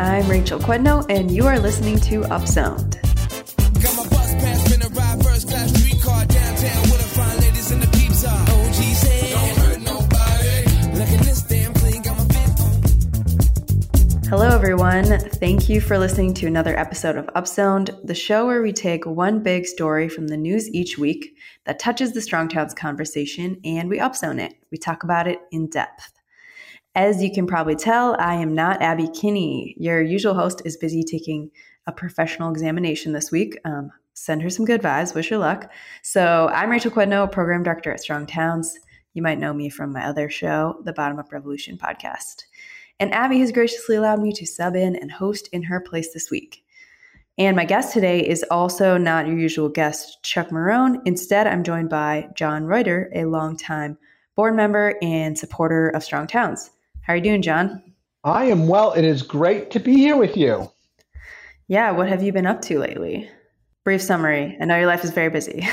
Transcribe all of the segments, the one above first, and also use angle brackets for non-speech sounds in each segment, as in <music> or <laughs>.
I'm Rachel Quednau, and you are listening to Upzoned. Got my bus pass, finna ride first class streetcar downtown with the fine ladies in the peeps uh, are. OG's head. Don't hurt nobody. Look at this damn clean, got my fit Hello, everyone. Thank you for listening to another episode of Upzoned, the show where we take one big story from the news each week that touches the Strong Towns conversation and we upzone it. We talk about it in depth. As you can probably tell, I am not Abby Kinney. Your usual host is busy taking a professional examination this week. Um, send her some good vibes. Wish her luck. So I'm Rachel Quednau, program director at Strong Towns. You might know me from my other show, the Bottom Up Revolution podcast. And Abby has graciously allowed me to sub in and host in her place this week. And my guest today is also not your usual guest, Chuck Marohn. Instead, I'm joined by John Reuter, a longtime board member and supporter of Strong Towns. How are you doing, John? I am well. It is great to be here with you. Yeah, what have you been up to lately? Brief summary. I know your life is very busy.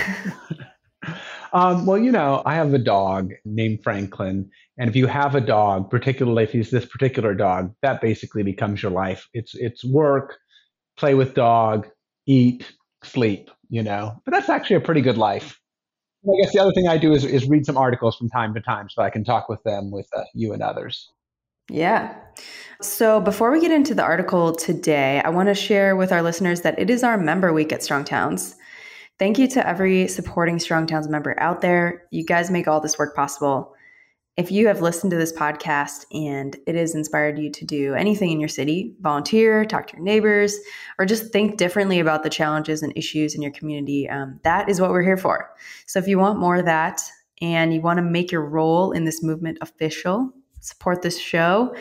<laughs> um, well, you know, I have a dog named Franklin. And if you have a dog, particularly if he's this particular dog, that basically becomes your life. It's it's work, play with dog, eat, sleep, you know. But that's actually a pretty good life. I guess the other thing I do is, is read some articles from time to time so I can talk with them, with uh, you and others. Yeah. So before we get into the article today, I want to share with our listeners that it is our member week at Strong Towns. Thank you to every supporting Strong Towns member out there. You guys make all this work possible. If you have listened to this podcast and it has inspired you to do anything in your city, volunteer, talk to your neighbors, or just think differently about the challenges and issues in your community, um, that is what we're here for. So if you want more of that and you want to make your role in this movement official, support this show,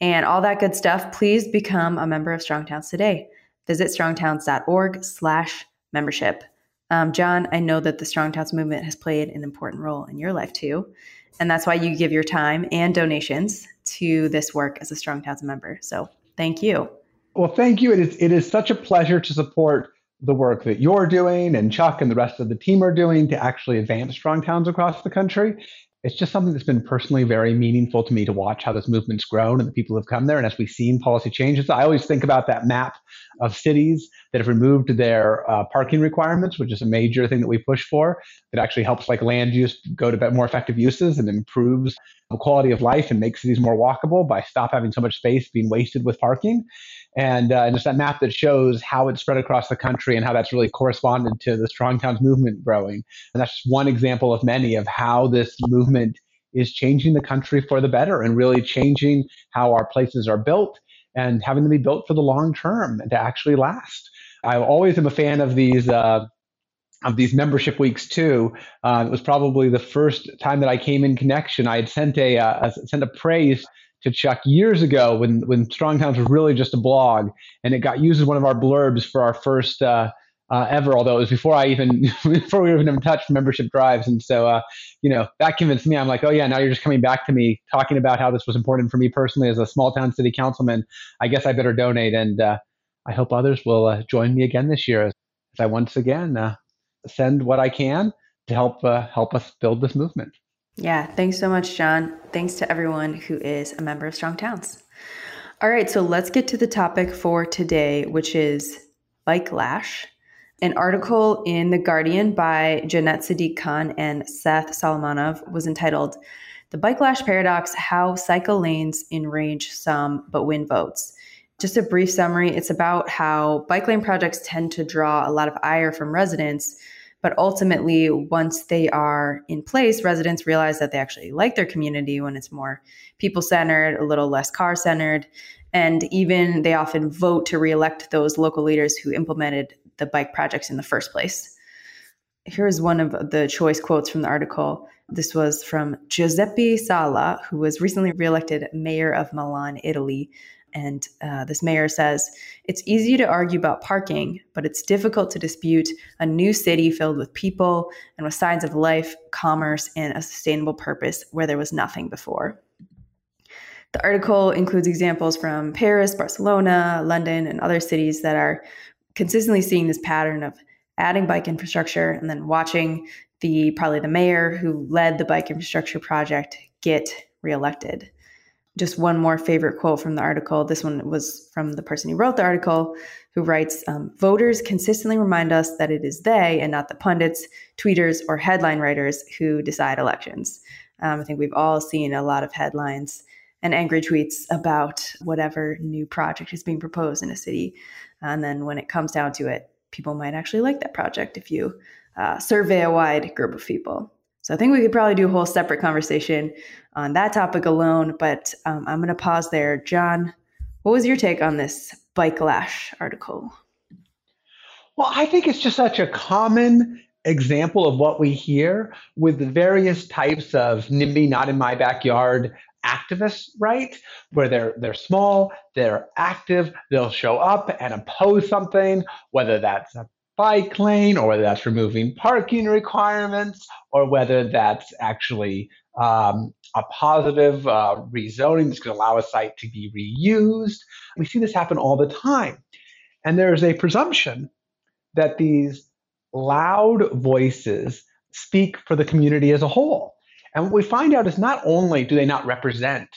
and all that good stuff, please become a member of Strong Towns today. Visit strongtowns.org slash membership. Um, John, I know that the Strong Towns movement has played an important role in your life too. And that's why you give your time and donations to this work as a Strong Towns member. So thank you. Well, thank you. It is, it is such a pleasure to support the work that you're doing and Chuck and the rest of the team are doing to actually advance strong towns across the country it's just something that's been personally very meaningful to me to watch how this movement's grown and the people who have come there. And as we've seen policy changes, I always think about that map of cities that have removed their uh, parking requirements, which is a major thing that we push for. That actually helps like land use go to more effective uses and improves the quality of life and makes cities more walkable by stop having so much space being wasted with parking and, uh, and it's that map that shows how it's spread across the country and how that's really corresponded to the Strong Towns movement growing. And that's just one example of many of how this movement is changing the country for the better and really changing how our places are built and having them be built for the long term and to actually last. I always am a fan of these. Uh, of these membership weeks too. Uh, it was probably the first time that I came in connection. I had sent a, uh, sent a praise to Chuck years ago when when Strong Towns was really just a blog, and it got used as one of our blurbs for our first uh, uh, ever. Although it was before I even <laughs> before we even touched membership drives, and so uh, you know that convinced me. I'm like, oh yeah, now you're just coming back to me talking about how this was important for me personally as a small town city councilman. I guess I better donate, and uh, I hope others will uh, join me again this year as I once again uh, send what I can to help help us build this movement. Yeah, thanks so much, John. Thanks to everyone who is a member of Strong Towns. All right, so let's get to the topic for today, which is bike lash. An article in The Guardian by Janette Sadik-Khan and Seth Solomonow was entitled The Bike Lash Paradox How Cycle Lanes Enrage Some But Win Votes. Just a brief summary it's about how bike lane projects tend to draw a lot of ire from residents but ultimately, once they are in place, residents realize that they actually like their community when it's more people centered, a little less car centered. And even they often vote to reelect those local leaders who implemented the bike projects in the first place. Here's one of the choice quotes from the article. This was from Giuseppe Sala, who was recently reelected mayor of Milan, Italy, and uh, this mayor says it's easy to argue about parking, but it's difficult to dispute a new city filled with people and with signs of life, commerce, and a sustainable purpose where there was nothing before. The article includes examples from Paris, Barcelona, London, and other cities that are consistently seeing this pattern of adding bike infrastructure and then watching the probably the mayor who led the bike infrastructure project get reelected. Just one more favorite quote from the article. This one was from the person who wrote the article, who writes um, Voters consistently remind us that it is they and not the pundits, tweeters, or headline writers who decide elections. Um, I think we've all seen a lot of headlines and angry tweets about whatever new project is being proposed in a city. And then when it comes down to it, people might actually like that project if you uh, survey a wide group of people. So I think we could probably do a whole separate conversation on that topic alone, but um, I'm going to pause there. John, what was your take on this bike lash article? Well, I think it's just such a common example of what we hear with the various types of NIMBY, not in my backyard activists, right? Where they're they're small, they're active, they'll show up and oppose something, whether that's a bike lane or whether that's removing parking requirements or whether that's actually um, a positive uh, rezoning that's going to allow a site to be reused. We see this happen all the time. And there's a presumption that these loud voices speak for the community as a whole. And what we find out is not only do they not represent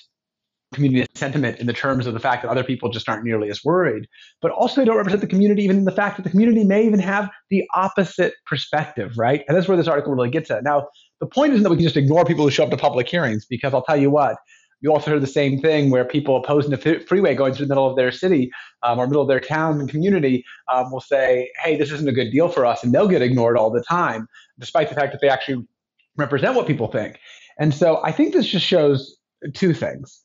community sentiment in the terms of the fact that other people just aren't nearly as worried, but also they don't represent the community even in the fact that the community may even have the opposite perspective, right? And that's where this article really gets at. Now, the point isn't that we can just ignore people who show up to public hearings, because I'll tell you what, you also heard the same thing where people opposing the freeway going through the middle of their city um, or middle of their town and community um, will say, hey, this isn't a good deal for us. And they'll get ignored all the time, despite the fact that they actually represent what people think. And so I think this just shows two things.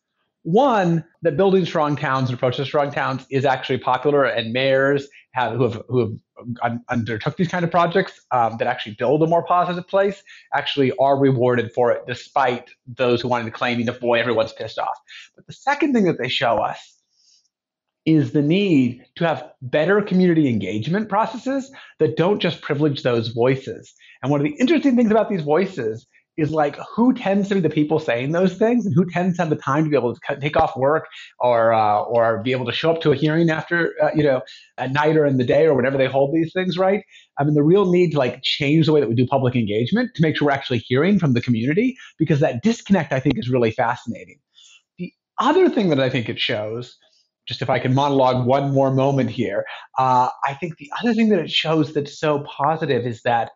One, that building strong towns and approach to strong towns is actually popular, and mayors have, who have who have undertook these kind of projects um, that actually build a more positive place actually are rewarded for it, despite those who wanted to claim, you know, boy, everyone's pissed off. But the second thing that they show us is the need to have better community engagement processes that don't just privilege those voices. And one of the interesting things about these voices is like who tends to be the people saying those things and who tends to have the time to be able to take off work or uh, or be able to show up to a hearing after uh, you know at night or in the day or whenever they hold these things right? I mean the real need to like change the way that we do public engagement to make sure we're actually hearing from the community because that disconnect i think is really fascinating. The other thing that i think it shows just if I can monologue one more moment here, uh, I think the other thing that it shows that's so positive is that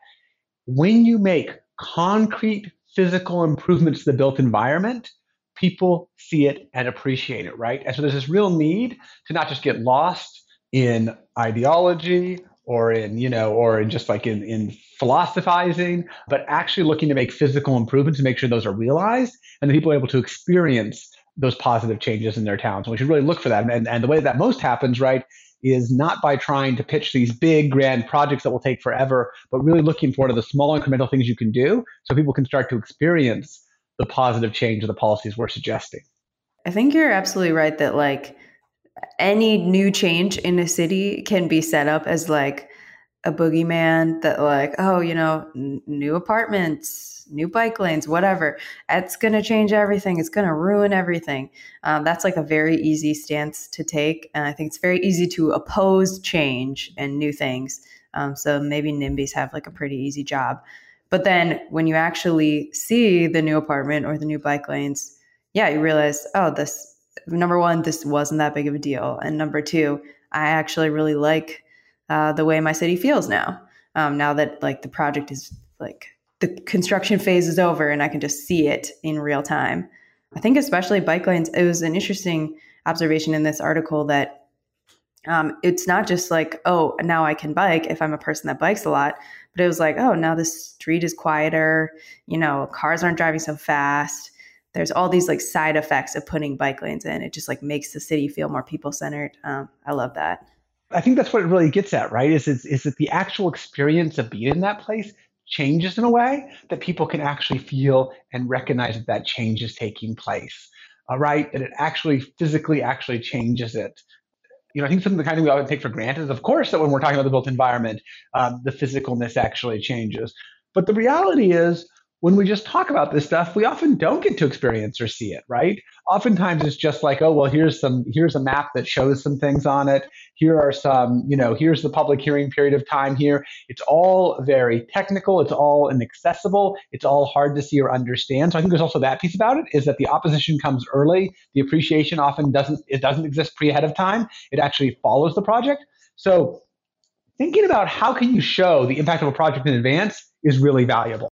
when you make concrete physical improvements to the built environment, people see it and appreciate it, right? And so there's this real need to not just get lost in ideology or in, you know, or in just like in, in philosophizing, but actually looking to make physical improvements to make sure those are realized and that people are able to experience those positive changes in their towns. And We should really look for that. And, and the way that most happens, right, is not by trying to pitch these big grand projects that will take forever, but really looking for the small incremental things you can do so people can start to experience the positive change of the policies we're suggesting. I think you're absolutely right that like any new change in a city can be set up as like a boogeyman that like oh you know n- new apartments new bike lanes whatever. It's going to change everything. It's going to ruin everything. Um, that's like a very easy stance to take and i think it's very easy to oppose change and new things. Um, so maybe nimbys have like a pretty easy job. But then when you actually see the new apartment or the new bike lanes yeah you realize oh this number one this wasn't that big of a deal. And number two i actually really like uh, the way my city feels now. Um, now that like the project is like the construction phase is over and I can just see it in real time. I think especially bike lanes. It was an interesting observation in this article that um, it's not just like oh now I can bike if I'm a person that bikes a lot, but it was like oh now the street is quieter. You know cars aren't driving so fast. There's all these like side effects of putting bike lanes in. It just like makes the city feel more people centered. Um, I love that. I think that's what it really gets at, right? Is is, is that the actual experience of being in that place changes in a way that people can actually feel and recognize that that change is taking place. All right, That it actually physically actually changes it. You know, I think something the kind of thing we often take for granted is, of course, that when we're talking about the built environment, um, the physicalness actually changes. But the reality is, when we just talk about this stuff, we often don't get to experience or see it, right? Oftentimes it's just like, oh, well, here's some, here's a map that shows some things on it. Here are some, you know, here's the public hearing period of time here. It's all very technical. It's all inaccessible. It's all hard to see or understand. So I think there's also that piece about it is that the opposition comes early. The appreciation often doesn't, it doesn't exist pre ahead of time. It actually follows the project. So thinking about how can you show the impact of a project in advance is really valuable.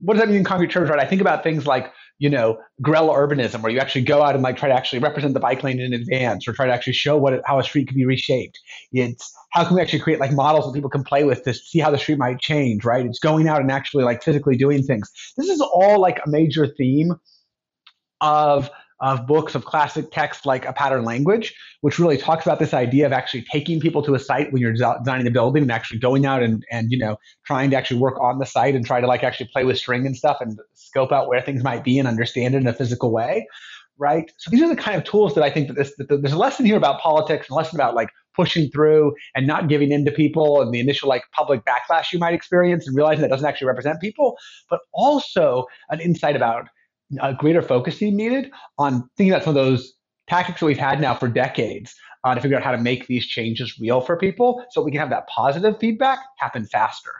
What does that mean in concrete terms, right? I think about things like you know, guerrilla urbanism, where you actually go out and like try to actually represent the bike lane in advance, or try to actually show what how a street can be reshaped. It's how can we actually create like models that people can play with to see how the street might change, right? It's going out and actually like physically doing things. This is all like a major theme of of books of classic text like a pattern language, which really talks about this idea of actually taking people to a site when you're designing a building and actually going out and, and you know trying to actually work on the site and try to like actually play with string and stuff and scope out where things might be and understand it in a physical way, right? So these are the kind of tools that I think that, this, that there's a lesson here about politics and a lesson about like pushing through and not giving in to people and the initial like public backlash you might experience and realizing that doesn't actually represent people, but also an insight about a greater focusing needed on thinking about some of those tactics that we've had now for decades uh, to figure out how to make these changes real for people so we can have that positive feedback happen faster.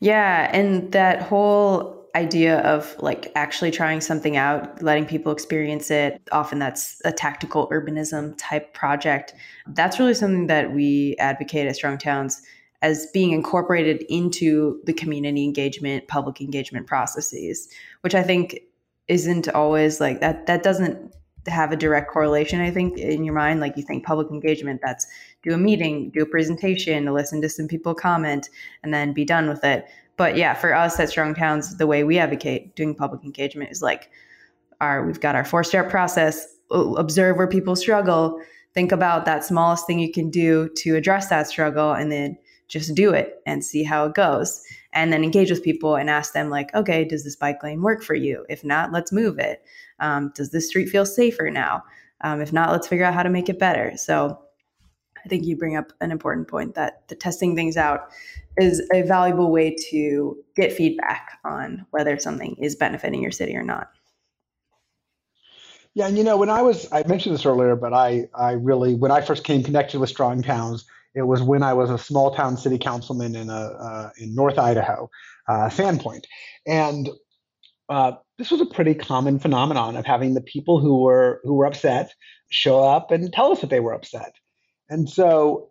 Yeah, and that whole idea of like actually trying something out, letting people experience it, often that's a tactical urbanism type project. That's really something that we advocate at Strong Towns as being incorporated into the community engagement, public engagement processes, which I think isn't always like that that doesn't have a direct correlation i think in your mind. Like you think public engagement that's do a meeting do a presentation listen to some people comment and then be done with it. But yeah for us at strong towns the way we advocate doing public engagement is like our we've got our four step process observe where people struggle think about that smallest thing you can do to address that struggle and then just do it and see how it goes and then engage with people and ask them like okay does this bike lane work for you? If not let's move it. Um, does this street feel safer now? Um, if not let's figure out how to make it better. So i think you bring up an important point that the testing things out is a valuable way to get feedback on whether something is benefiting your city or not. Yeah, and you know, when I was, I mentioned this earlier, but I, I really, when I first came connected with Strong Towns, it was when I was a small town city councilman in a uh, in North Idaho, uh, Sandpoint, and uh, this was a pretty common phenomenon of having the people who were who were upset show up and tell us that they were upset, and so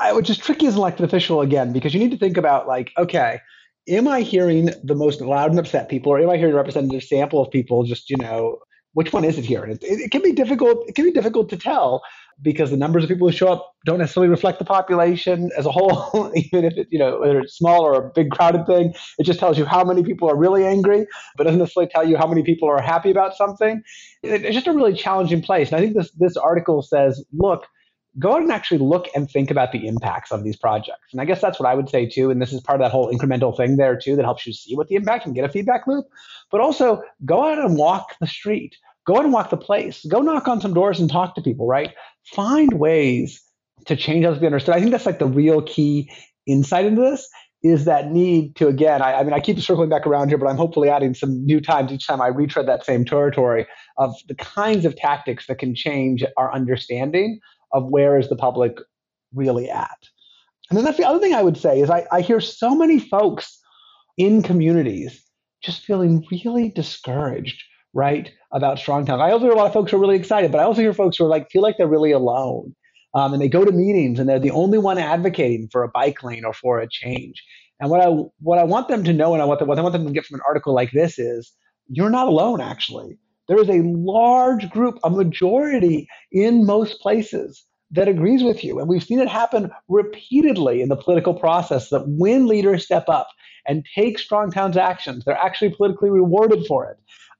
I was just tricky as an elected official again because you need to think about like okay. Am I hearing the most loud and upset people, or am I hearing a representative sample of people just, you know, which one is it here? It, it, it, can be difficult. It can be difficult to tell because the numbers of people who show up don't necessarily reflect the population as a whole, <laughs> even if it, you know, whether it's small or a big crowded thing. It just tells you how many people are really angry, but doesn't necessarily tell you how many people are happy about something. It's just a really challenging place. And I think this this article says, look, go out and actually look and think about the impacts of these projects. And I guess that's what I would say too. And this is part of that whole incremental thing there too that helps you see what the impact and get a feedback loop. But also go out and walk the street. Go out and walk the place. Go knock on some doors and talk to people, right? Find ways to change us to be understood. I think that's like the real key insight into this is that need to again I, I, mean i keep circling back around here but i'm hopefully adding some new times each time i retread that same territory of the kinds of tactics that can change our understanding of where is the public really at and then that's the other thing i would say is i, I hear so many folks in communities just feeling really discouraged right, about Strong Town. I also hear a lot of folks who are really excited, but I also hear folks who are like feel like they're really alone. Um, and they go to meetings and they're the only one advocating for a bike lane or for a change. And what I what I want them to know and I want what I want them to get from an article like this is you're not alone actually. There is a large group, a majority in most places that agrees with you. And we've seen it happen repeatedly in the political process that when leaders step up and take strong towns actions, they're actually politically rewarded for it.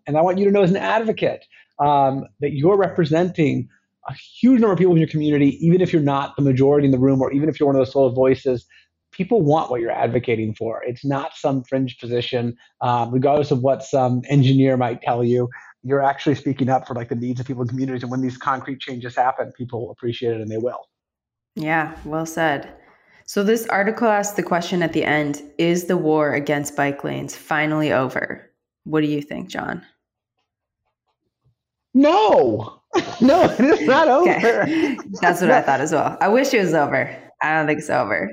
And I want you to know as an advocate um, that you're representing a huge number of people in your community, even if you're not the majority in the room or even if you're one of those solo voices. People want what you're advocating for. It's not some fringe position, um, regardless of what some engineer might tell you. You're actually speaking up for like the needs of people in communities, and when these concrete changes happen, people appreciate it and they will. Yeah, well said. So this article asks the question at the end: Is the war against bike lanes finally over? What do you think, John? No. <laughs> no, it is not over. Okay. <laughs> That's what I thought as well. I wish it was over. I don't think it's over.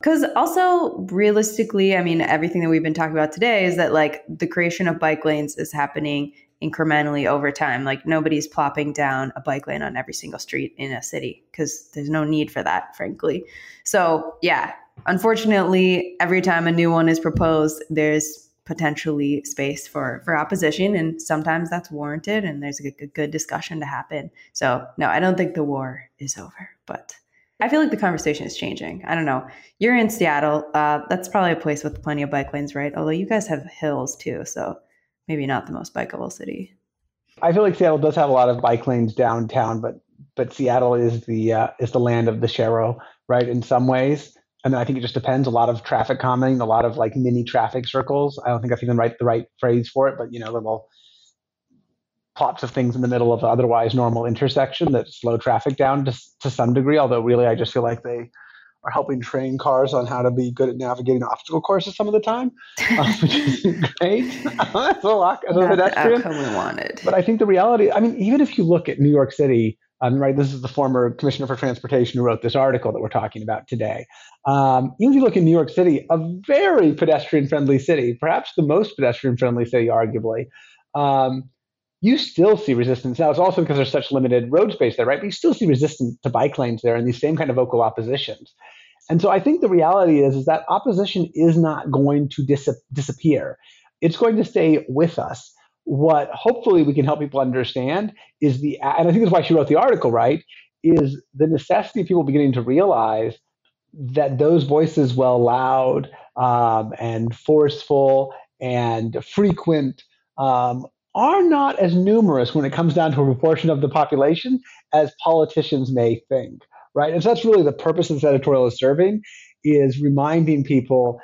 Because also, realistically, I mean, everything that we've been talking about today is that like the creation of bike lanes is happening incrementally over time. Like nobody's plopping down a bike lane on every single street in a city because there's no need for that, frankly. So, yeah, unfortunately, every time a new one is proposed, there's potentially space for for opposition and sometimes that's warranted and there's a good, good discussion to happen so no i don't think the war is over but I feel like the conversation is changing. I don't know. You're in Seattle. Uh, that's probably a place with plenty of bike lanes, right? Although you guys have hills too, so maybe not the most bikeable city. I feel like Seattle does have a lot of bike lanes downtown, but but Seattle is the uh, is the land of the sharrow, right? In some ways, and I think it just depends. A lot of traffic calming, a lot of like mini traffic circles. I don't think I've even right the right phrase for it, but you know, little plots of things in the middle of otherwise normal intersection that slow traffic down to, to some degree. Although really, I just feel like they are helping train cars on how to be good at navigating obstacle courses some of the time, <laughs> <laughs> which is great. <laughs> That's a lot a pedestrian. outcome we wanted. But I think the reality, I mean, even if you look at New York City, um, right, this is the former commissioner for transportation who wrote this article that we're talking about today. Um, if you look in New York City, a very pedestrian friendly city, perhaps the most pedestrian friendly city, arguably. Um, you still see resistance. Now, it's also because there's such limited road space there, right? But you still see resistance to bike lanes there and these same kind of vocal oppositions. And so I think the reality is, is that opposition is not going to dis- disappear. It's going to stay with us. What hopefully we can help people understand is the, and I think that's why she wrote the article, right? Is the necessity of people beginning to realize that those voices, well loud um, and forceful and frequent, um, are not as numerous when it comes down to a proportion of the population as politicians may think, right? And so that's really the purpose this editorial is serving, is reminding people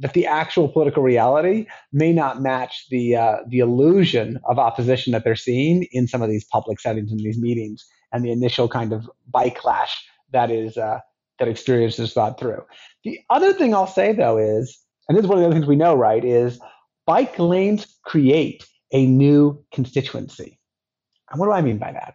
that the actual political reality may not match the uh, the illusion of opposition that they're seeing in some of these public settings in these meetings and the initial kind of bike clash that is uh, that experience is thought through. The other thing I'll say though is, and this is one of the other things we know, right, is bike lanes create a new constituency. And what do I mean by that?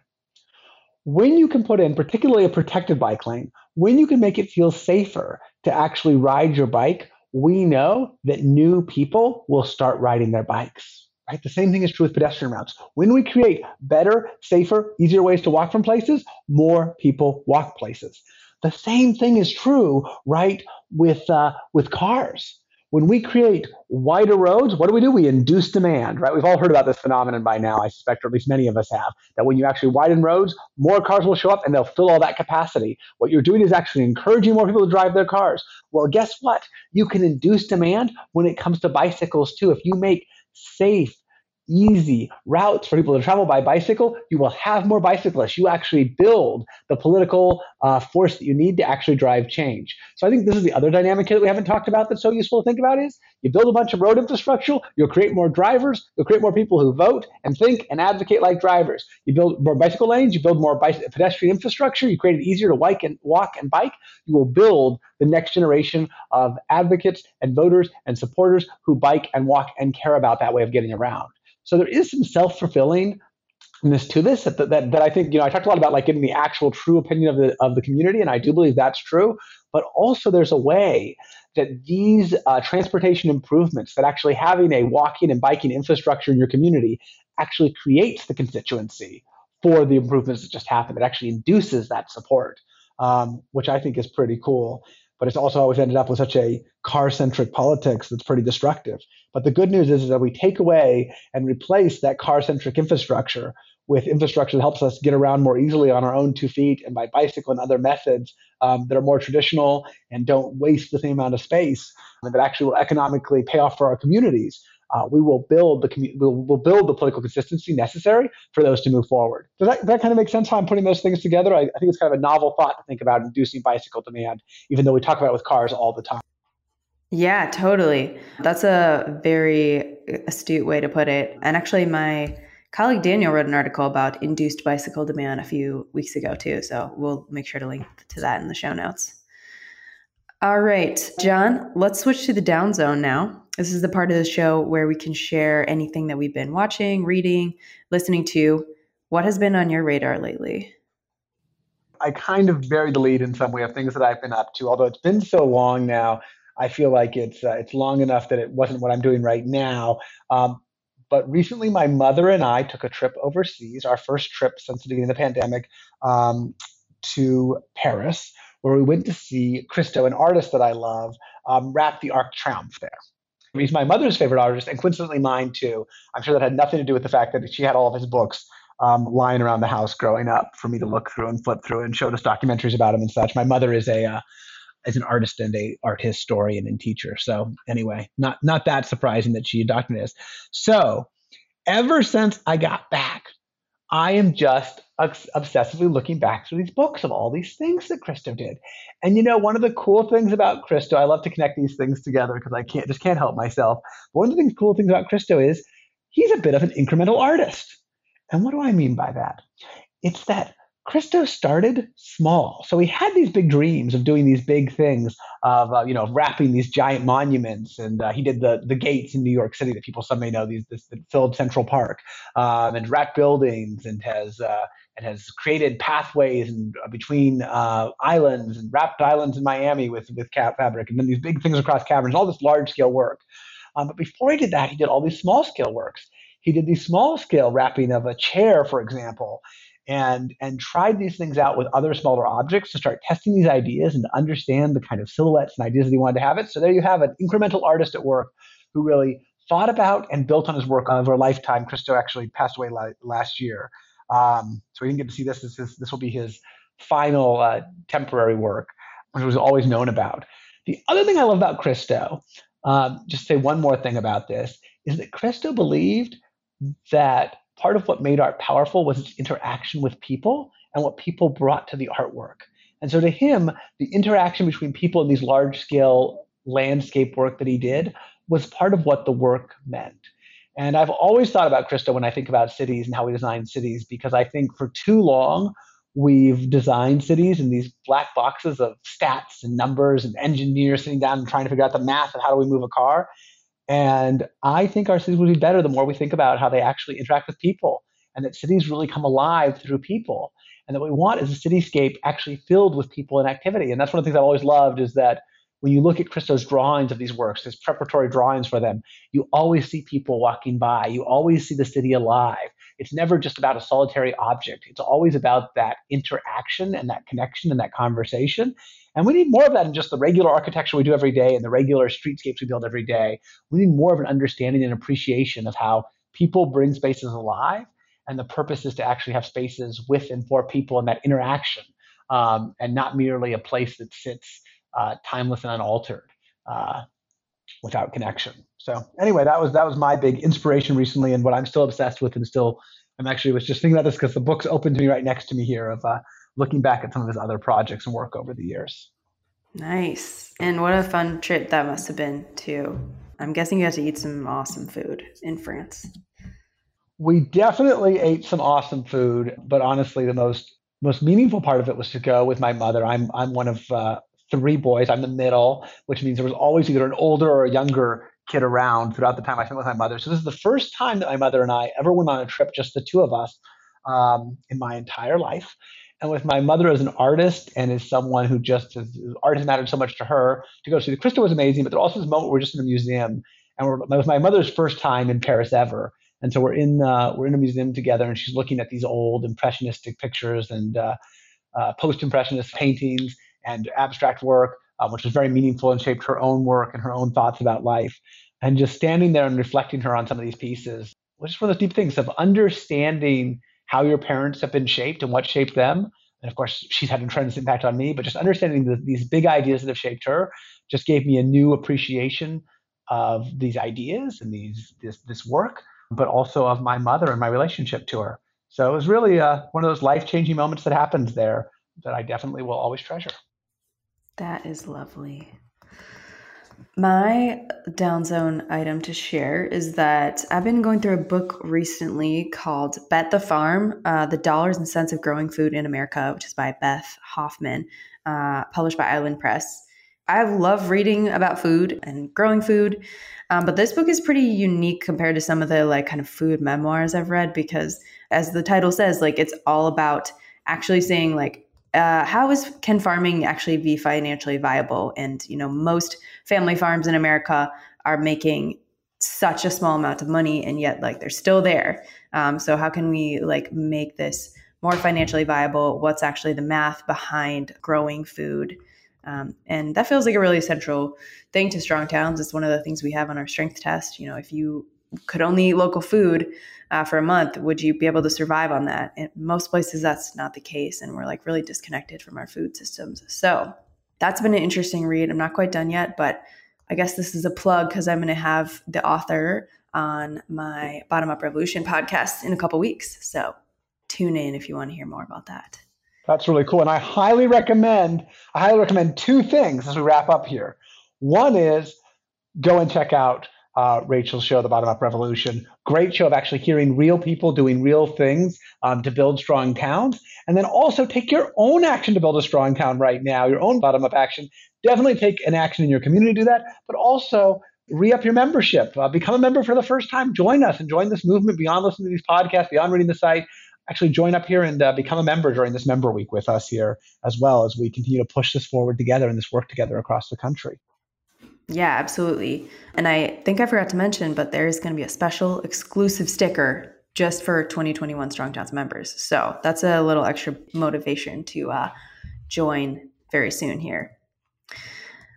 When you can put in, particularly a protected bike lane, when you can make it feel safer to actually ride your bike, we know that new people will start riding their bikes. Right? The same thing is true with pedestrian routes. When we create better, safer, easier ways to walk from places, more people walk places. The same thing is true, right, with uh, with cars when we create wider roads, what do we do? We induce demand, right? We've all heard about this phenomenon by now, I suspect, or at least many of us have, that when you actually widen roads, more cars will show up and they'll fill all that capacity. What you're doing is actually encouraging more people to drive their cars. Well, guess what? You can induce demand when it comes to bicycles too. If you make safe, easy routes for people to travel by bicycle, you will have more bicyclists. You actually build the political uh, force that you need to actually drive change. So I think this is the other dynamic here that we haven't talked about that's so useful to think about is you build a bunch of road infrastructure, you'll create more drivers, you'll create more people who vote and think and advocate like drivers. You build more bicycle lanes, you build more bicycle, pedestrian infrastructure, you create it easier to bike and walk and bike. You will build the next generation of advocates and voters and supporters who bike and walk and care about that way of getting around. So there is some self-fulfilling this to this that, that, that I think, you know, I talked a lot about like getting the actual true opinion of the, of the community, and I do believe that's true. But also there's a way that these uh, transportation improvements, that actually having a walking and biking infrastructure in your community actually creates the constituency for the improvements that just happened. It actually induces that support, um, which I think is pretty cool but it's also always ended up with such a car centric politics that's pretty destructive. But the good news is, is that we take away and replace that car centric infrastructure with infrastructure that helps us get around more easily on our own two feet and by bicycle and other methods um, that are more traditional and don't waste the same amount of space and that actually will economically pay off for our communities uh, we will build the we'll, we'll, build the political consistency necessary for those to move forward. Does that, that kind of make sense how I'm putting those things together? I, I think it's kind of a novel thought to think about inducing bicycle demand, even though we talk about it with cars all the time. Yeah, totally. That's a very astute way to put it. And actually, my colleague Daniel wrote an article about induced bicycle demand a few weeks ago, too. So we'll make sure to link to that in the show notes. All right, John, let's switch to the down zone now. This is the part of the show where we can share anything that we've been watching, reading, listening to, what has been on your radar lately? I kind of buried the lead in some way of things that I've been up to. Although it's been so long now, I feel like it's uh, it's long enough that it wasn't what I'm doing right now. Um, but recently, my mother and I took a trip overseas, our first trip since the beginning of the pandemic, um, to Paris, where we went to see Christo, an artist that I love, um, wrap the Arc Triomphe there. He's my mother's favorite artist, and coincidentally mine too. I'm sure that had nothing to do with the fact that she had all of his books um, lying around the house growing up for me to look through and flip through and showed us documentaries about him and such. My mother is a uh, is an artist and a art historian and teacher. So anyway, not not that surprising that she adopted this. So ever since I got back, I am just obsessively looking back through these books of all these things that Christo did. And you know, one of the cool things about Christo, I love to connect these things together because I can't just can't help myself. But one of the things, cool things about Christo is he's a bit of an incremental artist. And what do I mean by that? It's that Christo started small. So he had these big dreams of doing these big things, of uh, you know, wrapping these giant monuments, and uh, he did the the gates in New York City that people some may know these this, that filled Central Park, um, and wrapped buildings, and has uh, and has created pathways and uh, between uh, islands and wrapped islands in Miami with with cat fabric, and then these big things across caverns, all this large scale work. Um, but before he did that, he did all these small scale works. He did these small scale wrapping of a chair, for example, and and tried these things out with other smaller objects to start testing these ideas and to understand the kind of silhouettes and ideas that he wanted to have it. So there you have an incremental artist at work who really thought about and built on his work over a lifetime. Christo actually passed away last year, um, so we didn't get to see this. This is, this will be his final uh, temporary work, which was always known about. The other thing I love about Christo, um, just say one more thing about this, is that Christo believed that part of what made art powerful was its interaction with people and what people brought to the artwork. And so to him, the interaction between people in these large scale landscape work that he did was part of what the work meant. And I've always thought about Christo when I think about cities and how we design cities, because I think for too long we've designed cities in these black boxes of stats and numbers and engineers sitting down and trying to figure out the math of how do we move a car. And I think our cities would be better the more we think about how they actually interact with people and that cities really come alive through people. And that what we want is a cityscape actually filled with people and activity. And that's one of the things I've always loved is that when you look at Christo's drawings of these works, his preparatory drawings for them, you always see people walking by. You always see the city alive. It's never just about a solitary object. It's always about that interaction and that connection and that conversation. And we need more of that in just the regular architecture we do every day and the regular streetscapes we build every day. We need more of an understanding and appreciation of how people bring spaces alive. And the purpose is to actually have spaces with and for people and that interaction, um, and not merely a place that sits uh, timeless and unaltered uh, without connection. So anyway, that was that was my big inspiration recently, and what I'm still obsessed with, and still I'm actually was just thinking about this because the book's open to me right next to me here of uh, looking back at some of his other projects and work over the years. Nice. And what a fun trip that must have been, too. I'm guessing you had to eat some awesome food in France. We definitely ate some awesome food, but honestly, the most most meaningful part of it was to go with my mother. I'm I'm one of uh, three boys. I'm the middle, which means there was always either an older or a younger kid around throughout the time I spent with my mother. So this is the first time that my mother and I ever went on a trip, just the two of us, um, in my entire life and with my mother as an artist and as someone who just has, art has mattered so much to her to go see the Christo was amazing, but there also this moment we're just in a museum and we're, it was my mother's first time in Paris ever. And so we're in uh, we're in a museum together, and she's looking at these old impressionistic pictures and uh, uh, post-impressionist paintings and abstract work, uh, which was very meaningful and shaped her own work and her own thoughts about life. And just standing there and reflecting her on some of these pieces, which is one of those deep things of understanding how your parents have been shaped and what shaped them. And of course, she's had a tremendous impact on me, but just understanding the, these big ideas that have shaped her just gave me a new appreciation of these ideas and these this, this work, but also of my mother and my relationship to her. So it was really uh, one of those life changing moments that happens there that I definitely will always treasure. That is lovely. My down zone item to share is that I've been going through a book recently called Bet the Farm uh, The Dollars and Cents of Growing Food in America, which is by Beth Hoffman, uh, published by Island Press. I love reading about food and growing food, um, but this book is pretty unique compared to some of the like kind of food memoirs I've read because as the title says, like it's all about actually saying like uh, how is can farming actually be financially viable? And you know, most family farms in America are making such a small amount of money, and yet like they're still there. Um, so how can we like make this more financially viable? What's actually the math behind growing food? Um, and that feels like a really central thing to strong towns. It's one of the things we have on our strength test. You know, if you could only eat local food uh, for a month, would you be able to survive on that? In most places, that's not the case, and we're like really disconnected from our food systems. So that's been an interesting read. I'm not quite done yet, but I guess this is a plug because I'm going to have the author on my Bottom Up Revolution podcast in a couple weeks. So tune in if you want to hear more about that. That's really cool. And I highly recommend, I highly recommend two things as we wrap up here. One is go and check out uh, Rachel's show, The Bottom Up Revolution. Great show of actually hearing real people doing real things um, to build strong towns. And then also take your own action to build a strong town right now, your own bottom up action. Definitely take an action in your community to do that, but also re up your membership. Uh, become a member for the first time. Join us and join this movement beyond listening to these podcasts, beyond reading the site. Actually, join up here and uh, become a member during this member week with us here as well as we continue to push this forward together and this work together across the country. Yeah, absolutely. And I think I forgot to mention, but there's going to be a special exclusive sticker just for 2021 Strong Towns members. So that's a little extra motivation to uh, join very soon here.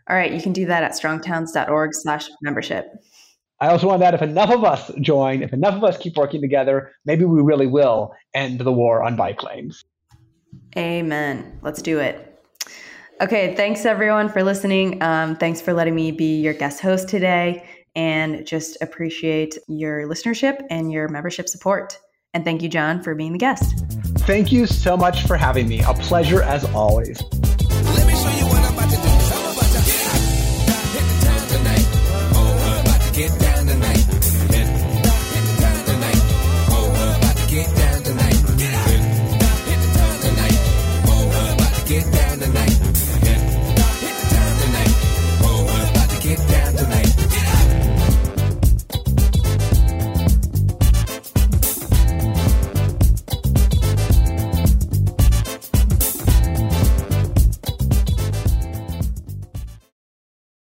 All right, you can do that at strongtowns.org slash membership. I also want to add if enough of us join, if enough of us keep working together, maybe we really will end the war on bike lanes. Amen. Let's do it. Okay, thanks everyone for listening. Um, thanks for letting me be your guest host today and just appreciate your listenership and your membership support. And thank you, John, for being the guest. Thank you so much for having me. A pleasure as always.